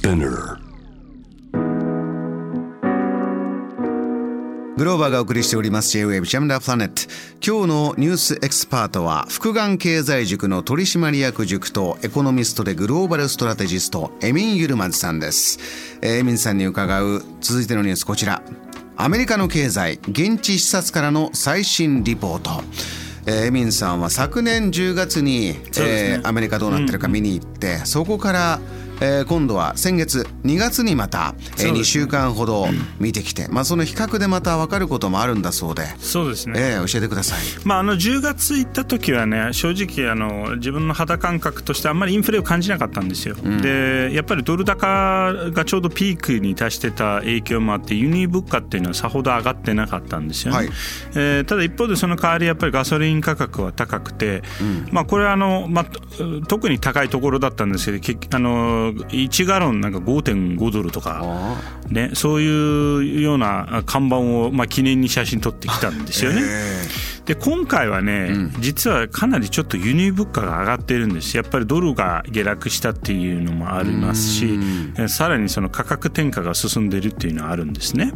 Spinner. グローバーがお送りしております J-Wave ジャムダープラネット。今日のニュースエキスパートは福眼経済塾の取締役塾とエコノミストでグローバルストラテジストエミン・ユルマズさんです。えーエミンさんに伺う続いてのニュースこちら。アメリカの経済現地視察からの最新リポート。えーエミンさんは昨年10月に、ね。えーアメリカどうなってるか見に行って、そこから、えー今度は先月2月にまた、えそうですね。2週間ほど見てきて、まあ、その比較でまた分かることもあるんだそうで、そうですね、えー教えてください。まあ、あの10月行った時はね正直あの自分の肌感覚としてあんまりインフレを感じなかったんですよ、でやっぱりドル高がちょうどピークに達してた影響もあって輸入物価っていうのはさほど上がってなかったんですよね、はい。えーただ一方でその代わりやっぱりガソリン価格は高くて、まあ、これはあの、まあ、と特に高いところだったんですけど結あの1ガロンなんか5.5ドルとか。あね、そういうような看板を、まあ、記念に写真撮ってきたんですよね。で今回はね、実はかなりちょっと輸入物価が上がっているんですやっぱりドルが下落したっていうのもありますしえさらにその価格転嫁が進んでいるっていうのはあるんですね。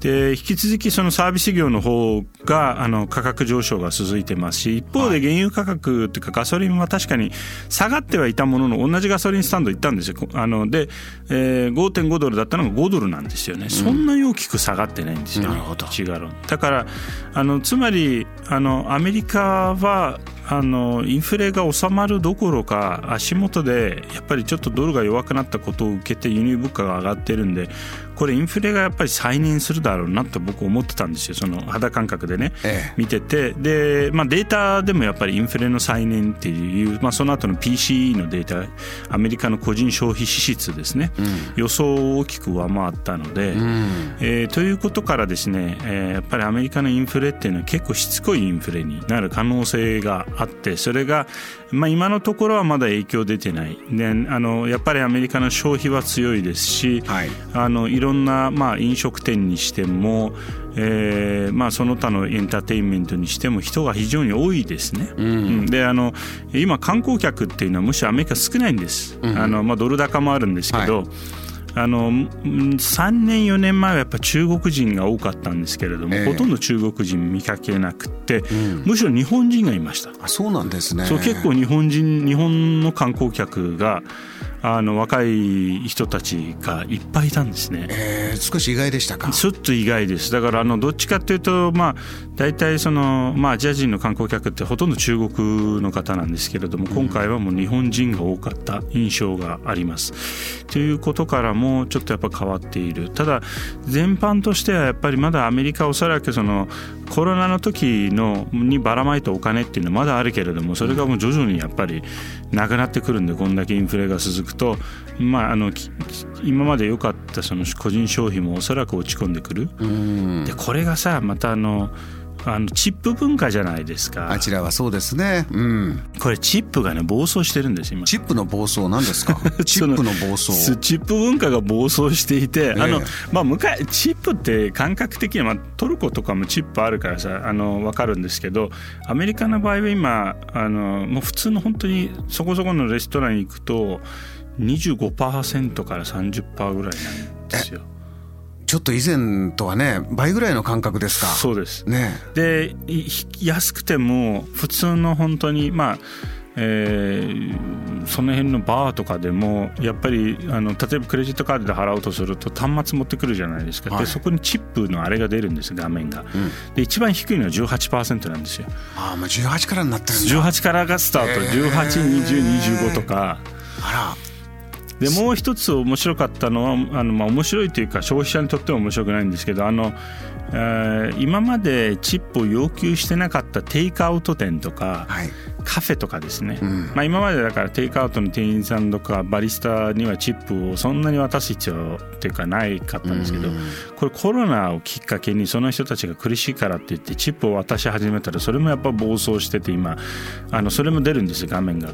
で引き続きそのサービス業の方があの価格上昇が続いてますし一方で原油価格っていうかガソリンは確かに下がってはいたものの同じガソリンスタンド行ったんですよ。あので、えー、5.5ドルだったのが5ドルなんですよね、そんなに大きく下がってないんですよ、なるほど。1ガロン。だからあのつまりあのアメリカはあのインフレが収まるどころか足元でやっぱりちょっとドルが弱くなったことを受けて輸入物価が上がってるんでこれインフレがやっぱり再燃するだろうなと僕思ってたんですよ。その肌感覚でね、ええ。見てて。で、まあ、データでもやっぱりインフレの再燃っていう、まあ、その後の PCE のデータアメリカの個人消費支出ですね、予想を大きく上回ったので、えーということからですね、えーやっぱりアメリカのインフレっていうのは結構しつこいインフレになる可能性があってそれが、まあ、今のところはまだ影響出てない。であのやっぱりアメリカの消費は強いですし、はい。あのいろんな、まあ、飲食店にしても、えーまあ、その他のエンターテインメントにしても人が非常に多いですね。うんであの今観光客っていうのはむしろアメリカ少ないんです。あのまあ、ドル高もあるんですけど、あのうん3年4年前はやっぱ中国人が多かったんですけれども、ええほとんど中国人見かけなくて、むしろ日本人がいました。あそうなんですね。そう結構日本人日本の観光客があの若い人たちがいっぱいいたんですね。えー少し意外でしたか？ちょっと意外ですだからあのどっちかっていうとまあ大体その、まあ、アジア人の観光客ってほとんど中国の方なんですけれども今回はもう日本人が多かった印象があります。ということからもちょっとやっぱ変わっているただ全般としてはやっぱりまだアメリカはおそらくそのコロナの時のにばらまいたお金っていうのはまだあるけれどもそれがもう徐々にやっぱりなくなってくるんでこんだけインフレが続くと、まあ、あのき今まで良かったその個人消費もおそらく落ち込んでくる。うんでこれがさまたあのあのチップ文化じゃないですかあちらはそうですね。うん。これチップがね暴走してるんです今チップの暴走なんですか？チップの暴走。すチップ文化が暴走していて、あのええまあ、昔チップって感覚的には、まあ、トルコとかもチップあるからさあの分かるんですけどアメリカの場合は今あのもう普通の本当にそこそこのレストランに行くと25%から30%ぐらいなんですよ。ちょっと以前とはね倍ぐらいの感覚ですか？そうです。ね。でい安くても普通の本当にまあえーその辺のバーとかでもやっぱりあの例えばクレジットカードで払おうとすると端末持ってくるじゃないですか、はい。でそこにチップのあれが出るんです画面が、で一番低いのは18%なんですよ。ああもう18からになってるんだ。18からがスタート、へー。182025とか。あでもう一つ面白かったのはあの、まあ、面白いというか消費者にとっても面白くないんですけどあの、えー今までチップを要求してなかったテイクアウト店とか、はい。カフェとかですね、ん。まあ、今までだからテイクアウトの店員さんとかバリスタにはチップをそんなに渡す必要っていうかないかったんですけど、これコロナをきっかけにその人たちが苦しいからって言ってチップを渡し始めたらそれもやっぱ暴走してて今あのそれも出るんですよ画面が。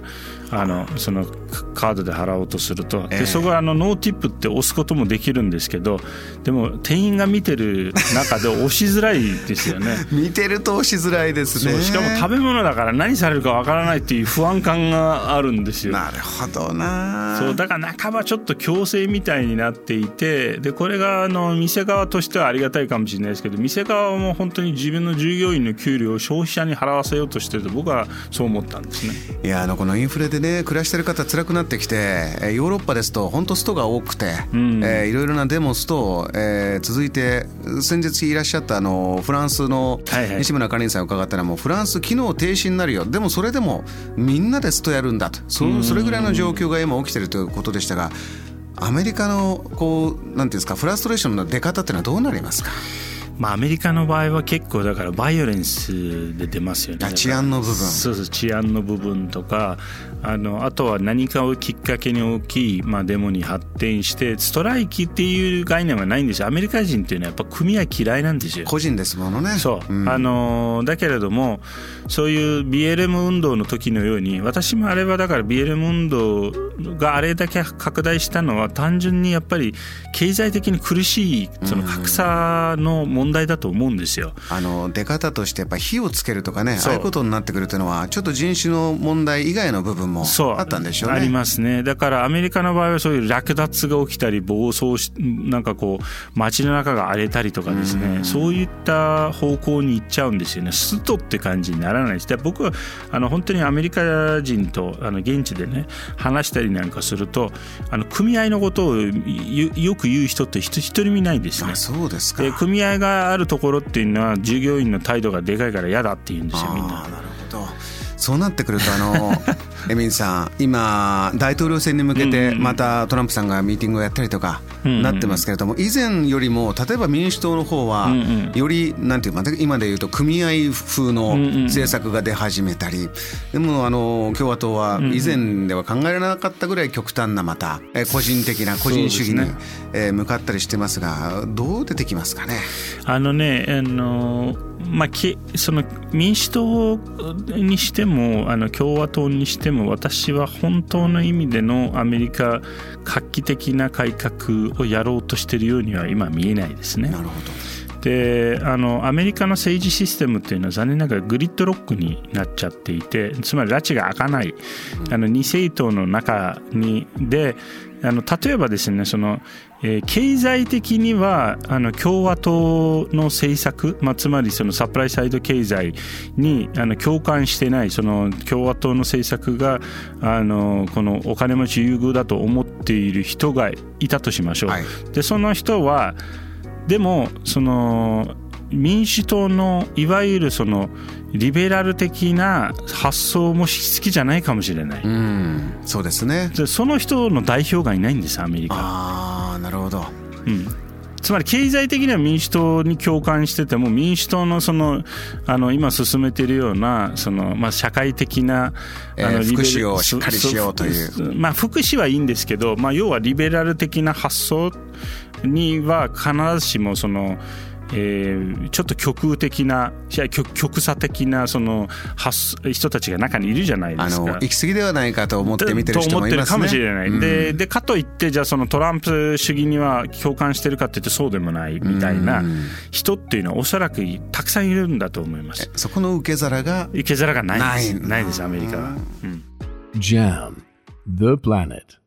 あのそのカードで払おうとすると。でそこはあの No Tip って押すこともできるんですけどでも店員が見てる中で押しづらいですよね。見てると押しづらいですね。しかも食べ物だから何されるかわからないっていう不安感があるんですよ。なるほどな。そうだから半ばちょっと強制みたいになっていてでこれがあの店側としてはありがたいかもしれないですけど店側も本当に自分の従業員の給料を消費者に払わせようとしてると僕はそう思ったんですね。いやあのこのインフレでね暮らしてる方辛くなってきてヨーロッパですと本当ストが多くて、うん、えー、いろいろなデモスト、えー、続いて先日いらっしゃったあのフランスの西村かりんさんを伺ったらもうフランス機能停止になるよ。でもそれでもみんなでストやるんだと。そそれぐらいの状況が今起きてるということでしたがアメリカのこうなんていうんですかフラストレーションの出方っていうのはどうなりますか？まあ、アメリカの場合は結構だからバイオレンスで出ますよね。治安の部分。そうそう治安の部分とかあのあとは何かをきっかけに大きい、まあ、デモに発展してストライキっていう概念はないんですよ。アメリカ人っていうのはやっぱ組合嫌いなんですよ。個人ですものね。そう、うん、あのだけれどもそういう BLM 運動の時のように私もあれはだから BLM 運動があれだけ拡大したのは単純にやっぱり経済的に苦しいその格差の問題だと思うんですよ。あの出方としてやっぱ火をつけるとかねああいうことになってくるというのはちょっと人種の問題以外の部分もあったんでしょうね。ありますね。だからアメリカの場合はそういう略奪が起きたり暴走しなんかこう街の中が荒れたりとかですね、うそういった方向に行っちゃうんですよね。ストって感じにならないです。で僕はあの本当にアメリカ人とあの現地でね話したりなんかするとあの組合のことをよく言う人って一人もいないんですね。そうですかで組合があるところっていうのは従業員の態度がでかいから嫌だって言うんですよみんな。なるほどそうなってくるとあのエミンさん今大統領選に向けてまたトランプさんがミーティングをやったりとかなってますけれども以前よりも例えば民主党の方はよりなんていうか今で言うと組合風の政策が出始めたりでもあの共和党は以前では考えられなかったぐらい極端なまた個人的な個人主義に向かったりしてますがどう出てきますかね？あのねあのまあ、その民主党にしてもあの共和党にしても私は本当の意味でのアメリカ画期的な改革をやろうとしているようには今見えないですね。なるほど。であのアメリカの政治システムっていうのは残念ながらグリッドロックになっちゃっていてつまり拉致が開かない。あの2政党の中にであの例えばですねその、えー、経済的にはあの共和党の政策、まあ、つまりそのサプライサイド経済にあの共感してないその共和党の政策があのこのお金持ち優遇だと思っている人がいたとしましょう。はい、でその人はでもその民主党のいわゆるそのリベラル的な発想も好きじゃないかもしれない、うん、そうですね。その人の代表がいないんですアメリカ。ああなるほど、うん、つまり経済的には民主党に共感してても民主党のそのあの今進めているようなその、まあ、社会的な、あの福祉をしっかりしようという。まあ、福祉はいいんですけど、まあ、要はリベラル的な発想には必ずしもそのえー、ちょっと極右的な極極左的なその人たちが中にいるじゃないですか。行き過ぎではないかと思って見てる人もいますね。かもしれない。うん、ででかといってじゃあそのトランプ主義には共感してるかって言ってそうでもないみたいな人っていうのはおそらくたくさんいるんだと思います。そこの受け皿が受け皿がないです。ないですアメリカは。うん、JAM The Planet